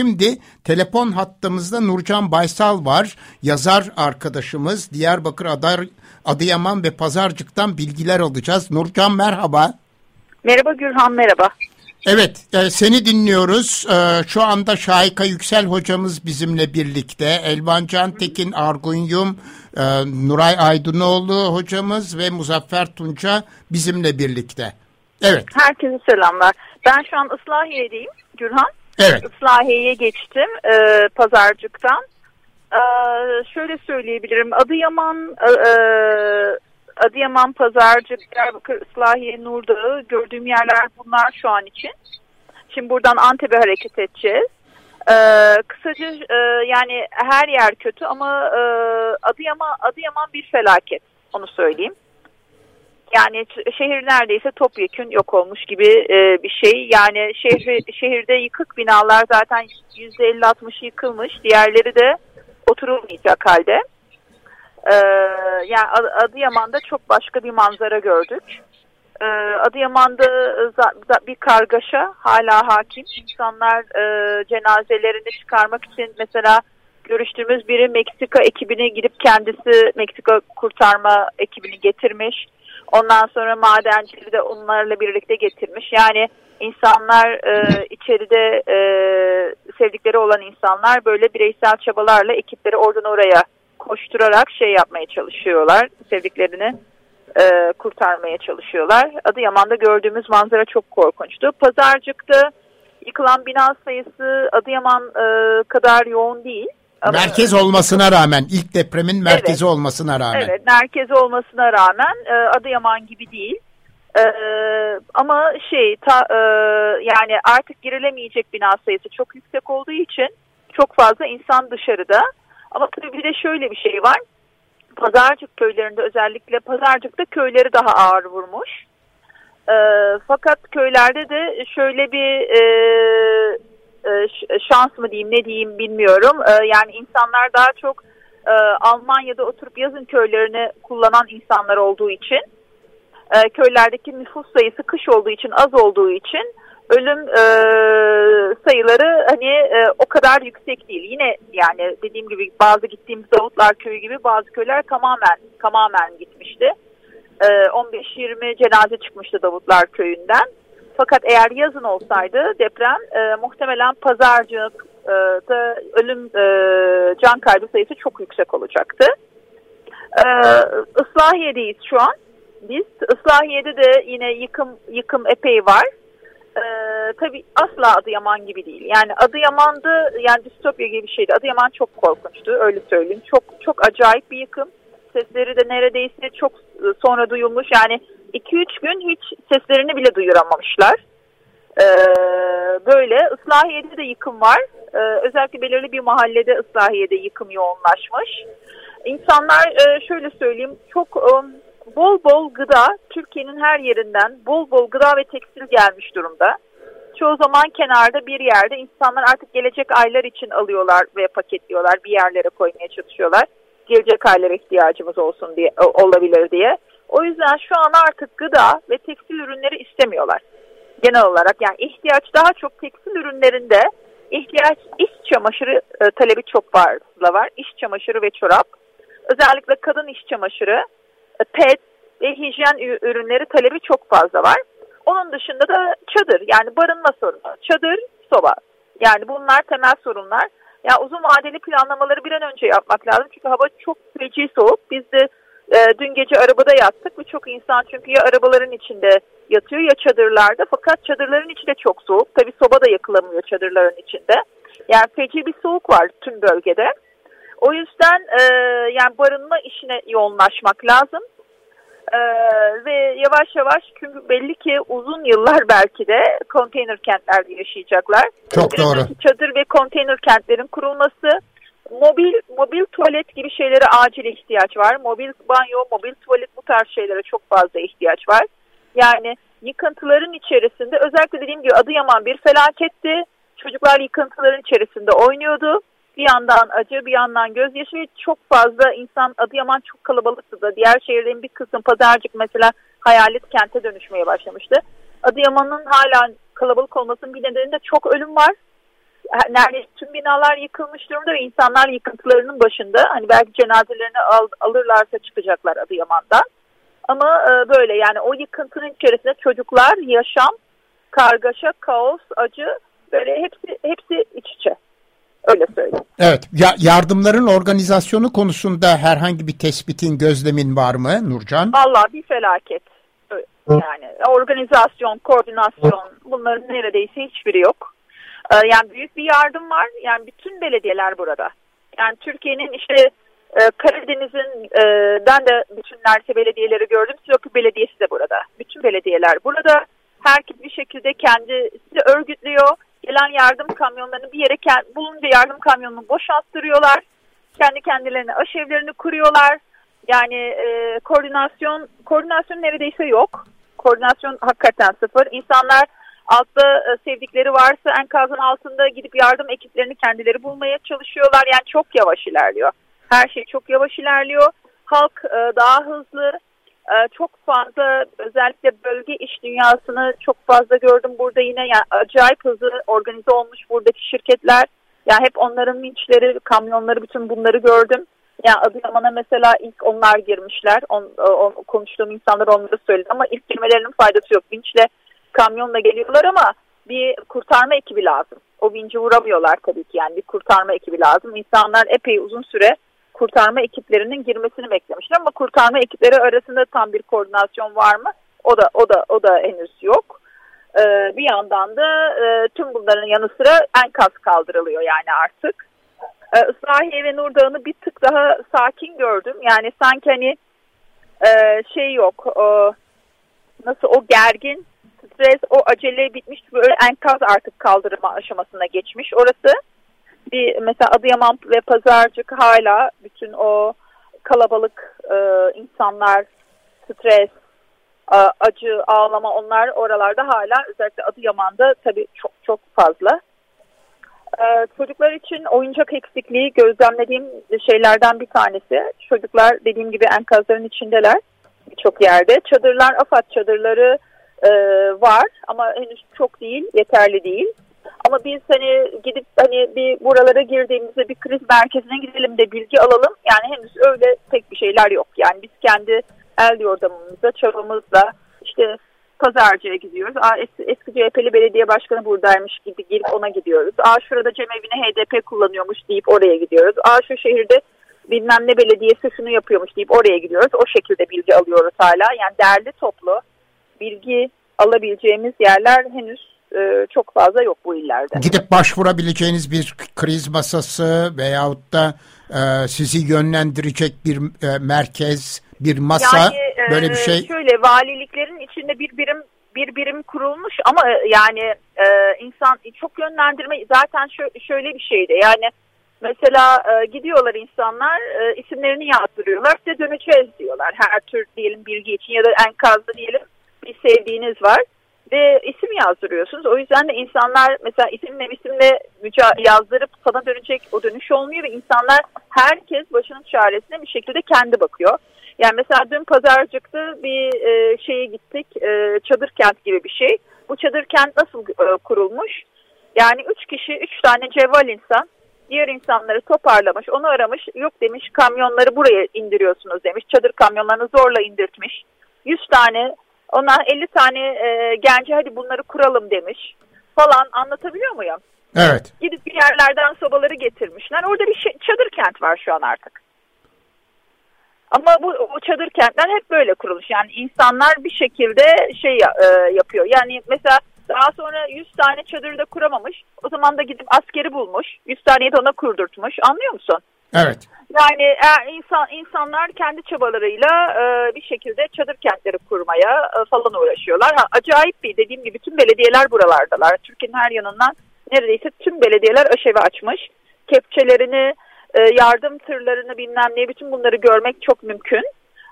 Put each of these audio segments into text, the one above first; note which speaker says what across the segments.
Speaker 1: Şimdi telefon hattımızda Nurcan Baysal var. Yazar arkadaşımız Diyarbakır Adar, Adıyaman ve Pazarcık'tan bilgiler alacağız. Nurcan merhaba.
Speaker 2: Merhaba Gürhan merhaba.
Speaker 1: Evet, e, seni dinliyoruz. E, şu anda Şahika Yüksel hocamız bizimle birlikte. Elvan Can Tekin Argunyum, e, Nuray Aydınoğlu hocamız ve Muzaffer Tunca bizimle birlikte. Evet.
Speaker 2: Herkese selamlar. Ben şu an Islahiye'deyim Gürhan.
Speaker 1: Evet.
Speaker 2: Islahiye'ye geçtim e, Pazarcık'tan. E, şöyle söyleyebilirim. Adıyaman, e, e Adıyaman, Pazarcık, Diyarbakır, Islahiye, Nurdağı gördüğüm yerler bunlar şu an için. Şimdi buradan Antep'e hareket edeceğiz. Ee, kısaca e, yani her yer kötü ama e, Adıyaman, Adıyaman bir felaket onu söyleyeyim. Yani şehir neredeyse topyekün yok olmuş gibi e, bir şey. Yani şehri, şehirde yıkık binalar zaten %50-60 yıkılmış. Diğerleri de oturulmayacak halde. Ee, yani Adıyaman'da çok başka bir manzara gördük. Ee, Adıyaman'da bir kargaşa hala hakim. İnsanlar e, cenazelerini çıkarmak için mesela görüştüğümüz biri Meksika ekibine gidip kendisi Meksika kurtarma ekibini getirmiş. Ondan sonra madencileri de onlarla birlikte getirmiş. Yani insanlar e, içeride e, sevdikleri olan insanlar böyle bireysel çabalarla ekipleri oradan oraya koşturarak şey yapmaya çalışıyorlar. Sevdiklerini e, kurtarmaya çalışıyorlar. Adıyaman'da gördüğümüz manzara çok korkunçtu. Pazarcık'ta yıkılan bina sayısı Adıyaman e, kadar yoğun değil.
Speaker 1: Merkez olmasına rağmen, ilk depremin merkezi evet, olmasına rağmen.
Speaker 2: Evet, merkezi olmasına rağmen e, Adıyaman gibi değil. E, ama şey, ta, e, yani artık girilemeyecek bina sayısı çok yüksek olduğu için çok fazla insan dışarıda. Ama tabii bir de şöyle bir şey var. Pazarcık köylerinde özellikle Pazarcık'ta köyleri daha ağır vurmuş. E, fakat köylerde de şöyle bir e, şans mı diyeyim ne diyeyim bilmiyorum. E, yani insanlar daha çok e, Almanya'da oturup yazın köylerini kullanan insanlar olduğu için e, köylerdeki nüfus sayısı kış olduğu için az olduğu için ölüm e, sayıları hani e, o kadar yüksek değil. Yine yani dediğim gibi bazı gittiğimiz Davutlar Köyü gibi bazı köyler tamamen tamamen gitmişti. E, 15-20 cenaze çıkmıştı Davutlar Köyü'nden. Fakat eğer yazın olsaydı deprem e, muhtemelen pazarcıkta e, ölüm e, can kaybı sayısı çok yüksek olacaktı. E, Islahiye'deyiz şu an. Biz Islahiye'de de yine yıkım yıkım epey var e, tabii asla Adıyaman gibi değil. Yani Adıyaman'da yani distopya gibi bir şeydi. Adıyaman çok korkunçtu öyle söyleyeyim. Çok çok acayip bir yıkım. Sesleri de neredeyse çok e, sonra duyulmuş. Yani 2-3 gün hiç seslerini bile duyuramamışlar. Ee, böyle Islahiye'de de yıkım var. Ee, özellikle belirli bir mahallede Islahiye'de yıkım yoğunlaşmış. İnsanlar e, şöyle söyleyeyim çok um, bol bol gıda Türkiye'nin her yerinden bol bol gıda ve tekstil gelmiş durumda. Çoğu zaman kenarda bir yerde insanlar artık gelecek aylar için alıyorlar ve paketliyorlar bir yerlere koymaya çalışıyorlar. Gelecek aylara ihtiyacımız olsun diye olabilir diye. O yüzden şu an artık gıda ve tekstil ürünleri istemiyorlar. Genel olarak yani ihtiyaç daha çok tekstil ürünlerinde ihtiyaç iş çamaşırı e, talebi çok fazla var. İş çamaşırı ve çorap. Özellikle kadın iş çamaşırı pet ve hijyen ürünleri talebi çok fazla var. Onun dışında da çadır yani barınma sorunu. Çadır, soba. Yani bunlar temel sorunlar. Ya uzun vadeli planlamaları bir an önce yapmak lazım. Çünkü hava çok feci soğuk. Biz de e, dün gece arabada yattık. Birçok insan çünkü ya arabaların içinde yatıyor ya çadırlarda. Fakat çadırların içi de çok soğuk. Tabii soba da yakılamıyor çadırların içinde. Yani feci bir soğuk var tüm bölgede. O yüzden e, yani barınma işine yoğunlaşmak lazım. Ee, ve yavaş yavaş çünkü belli ki uzun yıllar belki de konteyner kentlerde yaşayacaklar.
Speaker 1: Çok doğru.
Speaker 2: Çadır ve konteyner kentlerin kurulması, mobil mobil tuvalet gibi şeylere acil ihtiyaç var. Mobil banyo, mobil tuvalet bu tarz şeylere çok fazla ihtiyaç var. Yani yıkıntıların içerisinde özellikle dediğim gibi Adıyaman bir felaketti. Çocuklar yıkıntıların içerisinde oynuyordu. Bir yandan acı bir yandan gözyaşı ve çok fazla insan Adıyaman çok kalabalıktı da diğer şehirlerin bir kısım Pazarcık mesela hayalet kente dönüşmeye başlamıştı. Adıyaman'ın hala kalabalık olmasının bir nedeni de çok ölüm var. Neredeyse tüm binalar yıkılmış durumda ve insanlar yıkıntılarının başında. Hani belki cenazelerini al, alırlarsa çıkacaklar Adıyaman'dan. Ama e, böyle yani o yıkıntının içerisinde çocuklar, yaşam, kargaşa, kaos, acı böyle hepsi hepsi iç içe. Öyle söyleyeyim.
Speaker 1: Evet. Ya, yardımların organizasyonu konusunda herhangi bir tespitin, gözlemin var mı Nurcan?
Speaker 2: Allah bir felaket. Yani organizasyon, koordinasyon bunların neredeyse hiçbiri yok. Ee, yani büyük bir yardım var. Yani bütün belediyeler burada. Yani Türkiye'nin işte e, Karadeniz'in e, ben de bütün neredeyse belediyeleri gördüm. Sinop Belediyesi de burada. Bütün belediyeler burada. Herkes bir şekilde kendisi örgütlüyor gelen yardım kamyonlarını bir yere bulunca yardım kamyonunu boşalttırıyorlar. Kendi kendilerine aşevlerini kuruyorlar. Yani e, koordinasyon koordinasyon neredeyse yok. Koordinasyon hakikaten sıfır. İnsanlar altta e, sevdikleri varsa enkazın altında gidip yardım ekiplerini kendileri bulmaya çalışıyorlar. Yani çok yavaş ilerliyor. Her şey çok yavaş ilerliyor. Halk e, daha hızlı, çok fazla özellikle bölge iş dünyasını çok fazla gördüm burada yine yani acayip hızlı organize olmuş buradaki şirketler. Yani hep onların vinçleri, kamyonları bütün bunları gördüm. Yani Adıyaman'a mesela ilk onlar girmişler. On, on, konuştuğum insanlar onları söyledi ama ilk girmelerinin faydası yok. Vinçle kamyonla geliyorlar ama bir kurtarma ekibi lazım. O vinci vuramıyorlar tabii ki yani bir kurtarma ekibi lazım. İnsanlar epey uzun süre kurtarma ekiplerinin girmesini beklemişler ama kurtarma ekipleri arasında tam bir koordinasyon var mı? O da o da o da henüz yok. Ee, bir yandan da e, tüm bunların yanı sıra enkaz kaldırılıyor yani artık. Ee, Islahiye ve Nurdağ'ını bir tık daha sakin gördüm. Yani sanki hani e, şey yok. O, nasıl o gergin stres, o acele bitmiş böyle enkaz artık kaldırma aşamasına geçmiş orası bir mesela Adıyaman ve Pazarcık hala bütün o kalabalık e, insanlar, stres, e, acı, ağlama onlar oralarda hala özellikle Adıyaman'da tabii çok çok fazla. E, çocuklar için oyuncak eksikliği gözlemlediğim şeylerden bir tanesi. Çocuklar dediğim gibi enkazların içindeler birçok yerde. Çadırlar, AFAD çadırları e, var ama henüz çok değil, yeterli değil. Ama biz hani gidip hani bir buralara girdiğimizde bir kriz merkezine gidelim de bilgi alalım. Yani henüz öyle pek bir şeyler yok. Yani biz kendi el yordamımızla, çabamızla işte pazarcıya gidiyoruz. Aa, eski, eski CHP'li belediye başkanı buradaymış gibi girip ona gidiyoruz. Aa şurada cemevine HDP kullanıyormuş deyip oraya gidiyoruz. Aa şu şehirde bilmem ne belediyesi şunu yapıyormuş deyip oraya gidiyoruz. O şekilde bilgi alıyoruz hala. Yani derli toplu bilgi alabileceğimiz yerler henüz e, çok fazla yok bu illerde.
Speaker 1: Gidip başvurabileceğiniz bir kriz masası veyahut da e, sizi yönlendirecek bir e, merkez, bir masa yani, böyle bir şey.
Speaker 2: Şöyle valiliklerin içinde bir birim bir birim kurulmuş ama yani e, insan çok yönlendirme zaten şöyle, şöyle bir şeydi yani mesela e, gidiyorlar insanlar e, isimlerini yazdırıyorlar size döneceğiz diyorlar her tür diyelim bilgi için ya da enkazda diyelim bir sevdiğiniz var ve isim yazdırıyorsunuz. O yüzden de insanlar mesela isimle isimle yazdırıp sana dönecek o dönüş olmuyor ve insanlar herkes başının çaresine bir şekilde kendi bakıyor. Yani mesela dün pazarcıkta bir e, şeye gittik e, çadır kent gibi bir şey. Bu çadır kent nasıl e, kurulmuş? Yani üç kişi, üç tane cevval insan diğer insanları toparlamış, onu aramış, yok demiş kamyonları buraya indiriyorsunuz demiş. Çadır kamyonlarını zorla indirtmiş. 100 tane ona 50 tane e, genci hadi bunları kuralım demiş falan anlatabiliyor muyum?
Speaker 1: Evet.
Speaker 2: Gidip bir yerlerden sobaları getirmişler. Orada bir şey, çadır kent var şu an artık. Ama bu o çadır kentler hep böyle kurulmuş. Yani insanlar bir şekilde şey e, yapıyor. Yani mesela daha sonra 100 tane çadırı da kuramamış. O zaman da gidip askeri bulmuş. 100 taneyi de ona kurdurtmuş. Anlıyor musun?
Speaker 1: Evet.
Speaker 2: Yani e, insan insanlar kendi çabalarıyla e, bir şekilde çadır kentleri kurmaya e, falan uğraşıyorlar. Ha, acayip bir dediğim gibi tüm belediyeler buralardalar. Türkiye'nin her yanından neredeyse tüm belediyeler aşevi açmış. Kepçelerini, e, yardım tırlarını bilmem ne bütün bunları görmek çok mümkün.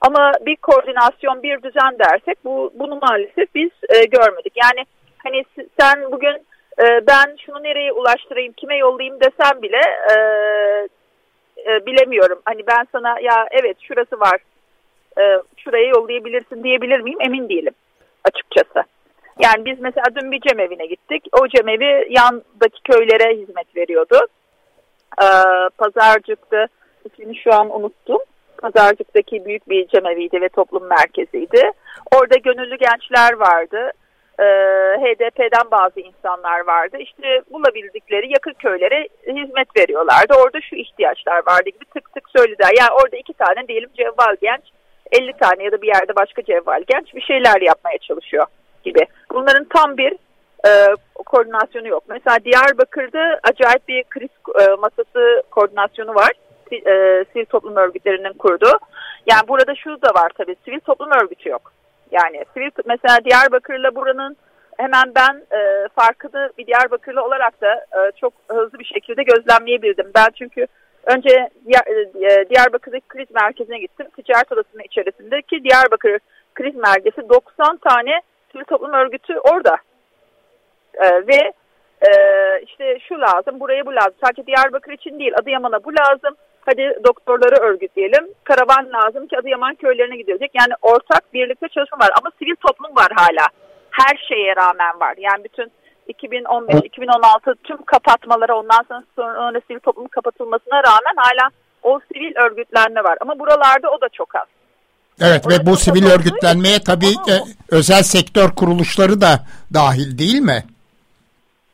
Speaker 2: Ama bir koordinasyon, bir düzen dersek bu bunu maalesef biz e, görmedik. Yani hani sen bugün e, ben şunu nereye ulaştırayım, kime yollayayım desem bile e, e, bilemiyorum. Hani ben sana ya evet şurası var, e, şuraya yollayabilirsin diyebilir miyim emin değilim açıkçası. Yani biz mesela dün bir cemevine gittik. O cemevi yandaki köylere hizmet veriyordu. Ee, Pazarcık'ta ismini şu an unuttum. Pazarcık'taki büyük bir cemeviydi ve toplum merkeziydi. Orada gönüllü gençler vardı. Ee, HDP'den bazı insanlar vardı. İşte bulabildikleri yakın köylere hizmet veriyorlardı. Orada şu ihtiyaçlar vardı gibi tık tık söylediler. Yani orada iki tane diyelim cevval genç, 50 tane ya da bir yerde başka cevval genç bir şeyler yapmaya çalışıyor gibi. Bunların tam bir e, koordinasyonu yok. Mesela Diyarbakır'da acayip bir kriz e, masası koordinasyonu var. E, sivil toplum örgütlerinin kurduğu. Yani burada şu da var tabii sivil toplum örgütü yok. Yani sivil mesela Diyarbakır'la buranın hemen ben e, farkını bir Diyarbakırlı olarak da e, çok hızlı bir şekilde gözlemleyebildim. Ben çünkü önce e, Diyarbakır'daki kriz merkezine gittim. Ticaret odasının içerisindeki Diyarbakır kriz merkezi 90 tane sivil toplum örgütü orada. E, ve e, işte şu lazım, buraya bu lazım. Sadece Diyarbakır için değil, Adıyaman'a bu lazım. Hadi doktorları örgütleyelim. Karavan lazım ki Adıyaman köylerine gidilecek. Yani ortak birlikte çalışma var ama sivil toplum var hala. Her şeye rağmen var. Yani bütün 2015-2016 tüm kapatmalara ondan sonra, sonra sivil toplumun kapatılmasına rağmen hala o sivil örgütlenme var. Ama buralarda o da çok az.
Speaker 1: Evet ve bu sivil örgütlenmeye tabii e, özel sektör kuruluşları da dahil değil mi?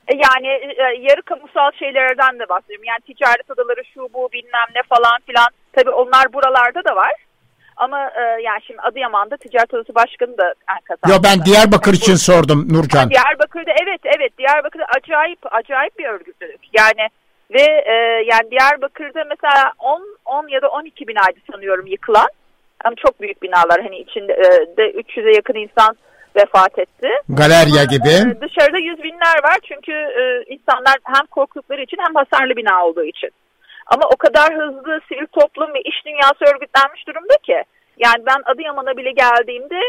Speaker 2: E, yani e, yarı kamusal şeylerden de bahsediyorum. Yani ticaret odaları şu bu bilmem ne falan filan. Tabii onlar buralarda da var. Ama e, yani şimdi Adıyaman'da ticaret odası başkanı da
Speaker 1: kazandı. Yo ben Diyarbakır için bu, sordum Nurcan. Ha,
Speaker 2: Diyarbakır'da evet evet Diyarbakır'da acayip acayip bir örgütlülük. Yani ve e, yani Diyarbakır'da mesela 10 10 ya da 12 binaydı sanıyorum yıkılan. Ama çok büyük binalar hani içinde e, de 300'e yakın insan vefat etti.
Speaker 1: Galerya gibi.
Speaker 2: E, dışarıda yüz binler var çünkü e, insanlar hem korktukları için hem hasarlı bina olduğu için. Ama o kadar hızlı sivil toplum ve iş dünyası örgütlenmiş durumda ki. Yani ben Adıyaman'a bile geldiğimde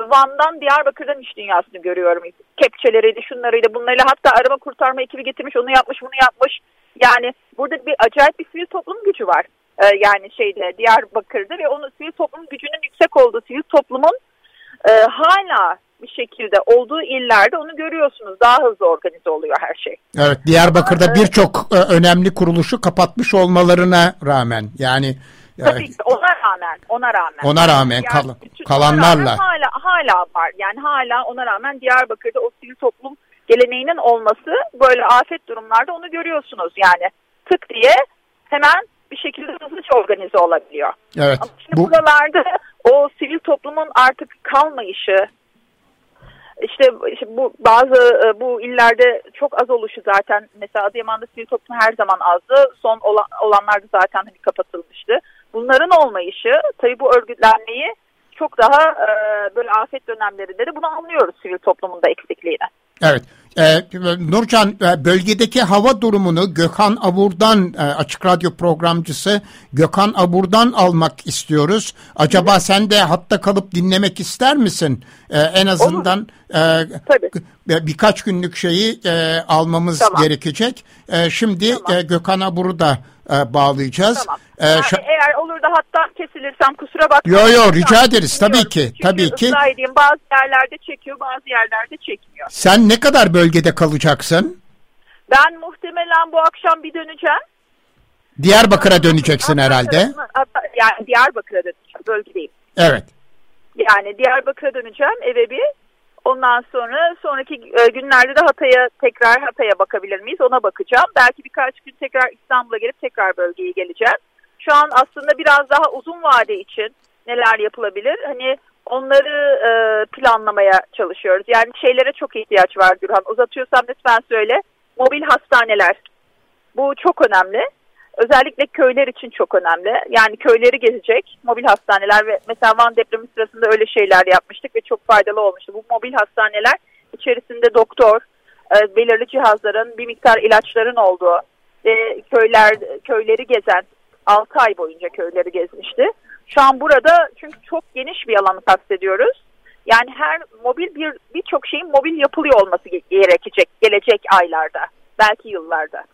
Speaker 2: Van'dan Diyarbakır'dan iş dünyasını görüyorum. Kepçeleriydi, şunlarıydı, bunlarıyla hatta arama kurtarma ekibi getirmiş, onu yapmış, bunu yapmış. Yani burada bir acayip bir sivil toplum gücü var. Ee, yani şeyde Diyarbakır'da ve onun sivil toplum gücünün yüksek olduğu sivil toplumun e, hala bir şekilde olduğu illerde onu görüyorsunuz. Daha hızlı organize oluyor her şey.
Speaker 1: Evet Diyarbakır'da birçok e, önemli kuruluşu kapatmış olmalarına rağmen yani
Speaker 2: e, Tabii ki ona rağmen, ona rağmen.
Speaker 1: Ona rağmen yani, kal kalanlarla. Rağmen
Speaker 2: hala, hala var. Yani hala ona rağmen Diyarbakır'da o sivil toplum geleneğinin olması böyle afet durumlarda onu görüyorsunuz. Yani tık diye hemen bir şekilde hızlıca organize olabiliyor.
Speaker 1: Evet.
Speaker 2: Ama şimdi bu... buralarda o sivil toplumun artık kalmayışı, işte, işte bu bazı e, bu illerde çok az oluşu zaten mesela Adıyaman'da sivil toplum her zaman azdı. Son olan, olanlarda zaten hani kapatılmıştı. Bunların olmayışı tabii bu örgütlenmeyi çok daha e, böyle afet dönemlerinde de bunu anlıyoruz sivil toplumun da eksikliğini.
Speaker 1: Evet. Ee, Nurcan e, bölgedeki hava durumunu Gökhan Abur'dan e, Açık Radyo programcısı Gökhan Abur'dan almak istiyoruz. Acaba sen de hatta kalıp dinlemek ister misin? Ee, en azından e, birkaç günlük şeyi e, almamız tamam. gerekecek. E, şimdi tamam. e, Gökhan Abur'u da e, bağlayacağız.
Speaker 2: Tamam. Ee, yani eğer olur da hatta kesilirsem kusura bakmayın.
Speaker 1: Yo yo rica ederiz tabii ki. Çünkü tabii ki.
Speaker 2: Edeyim, bazı yerlerde çekiyor bazı yerlerde çekmiyor.
Speaker 1: Sen ne kadar bölgede kalacaksın?
Speaker 2: Ben muhtemelen bu akşam bir döneceğim.
Speaker 1: Diyarbakır'a döneceksin herhalde.
Speaker 2: Yani Diyarbakır'a döneceğim bölgedeyim.
Speaker 1: Evet.
Speaker 2: Yani Diyarbakır'a döneceğim eve bir. Ondan sonra sonraki e, günlerde de Hatay'a tekrar Hatay'a bakabilir miyiz ona bakacağım. Belki birkaç gün tekrar İstanbul'a gelip tekrar bölgeye geleceğim. Şu an aslında biraz daha uzun vade için neler yapılabilir? Hani onları e, planlamaya çalışıyoruz. Yani şeylere çok ihtiyaç var Gürhan. Uzatıyorsam lütfen söyle. Mobil hastaneler. Bu çok önemli. Özellikle köyler için çok önemli. Yani köyleri gezecek mobil hastaneler ve mesela Van depremi sırasında öyle şeyler yapmıştık ve çok faydalı olmuştu. Bu mobil hastaneler içerisinde doktor, e, belirli cihazların, bir miktar ilaçların olduğu ve köyler köyleri gezen 6 ay boyunca köyleri gezmişti. Şu an burada çünkü çok geniş bir alanı kastediyoruz. Yani her mobil bir birçok şeyin mobil yapılıyor olması gerekecek gelecek aylarda, belki yıllarda.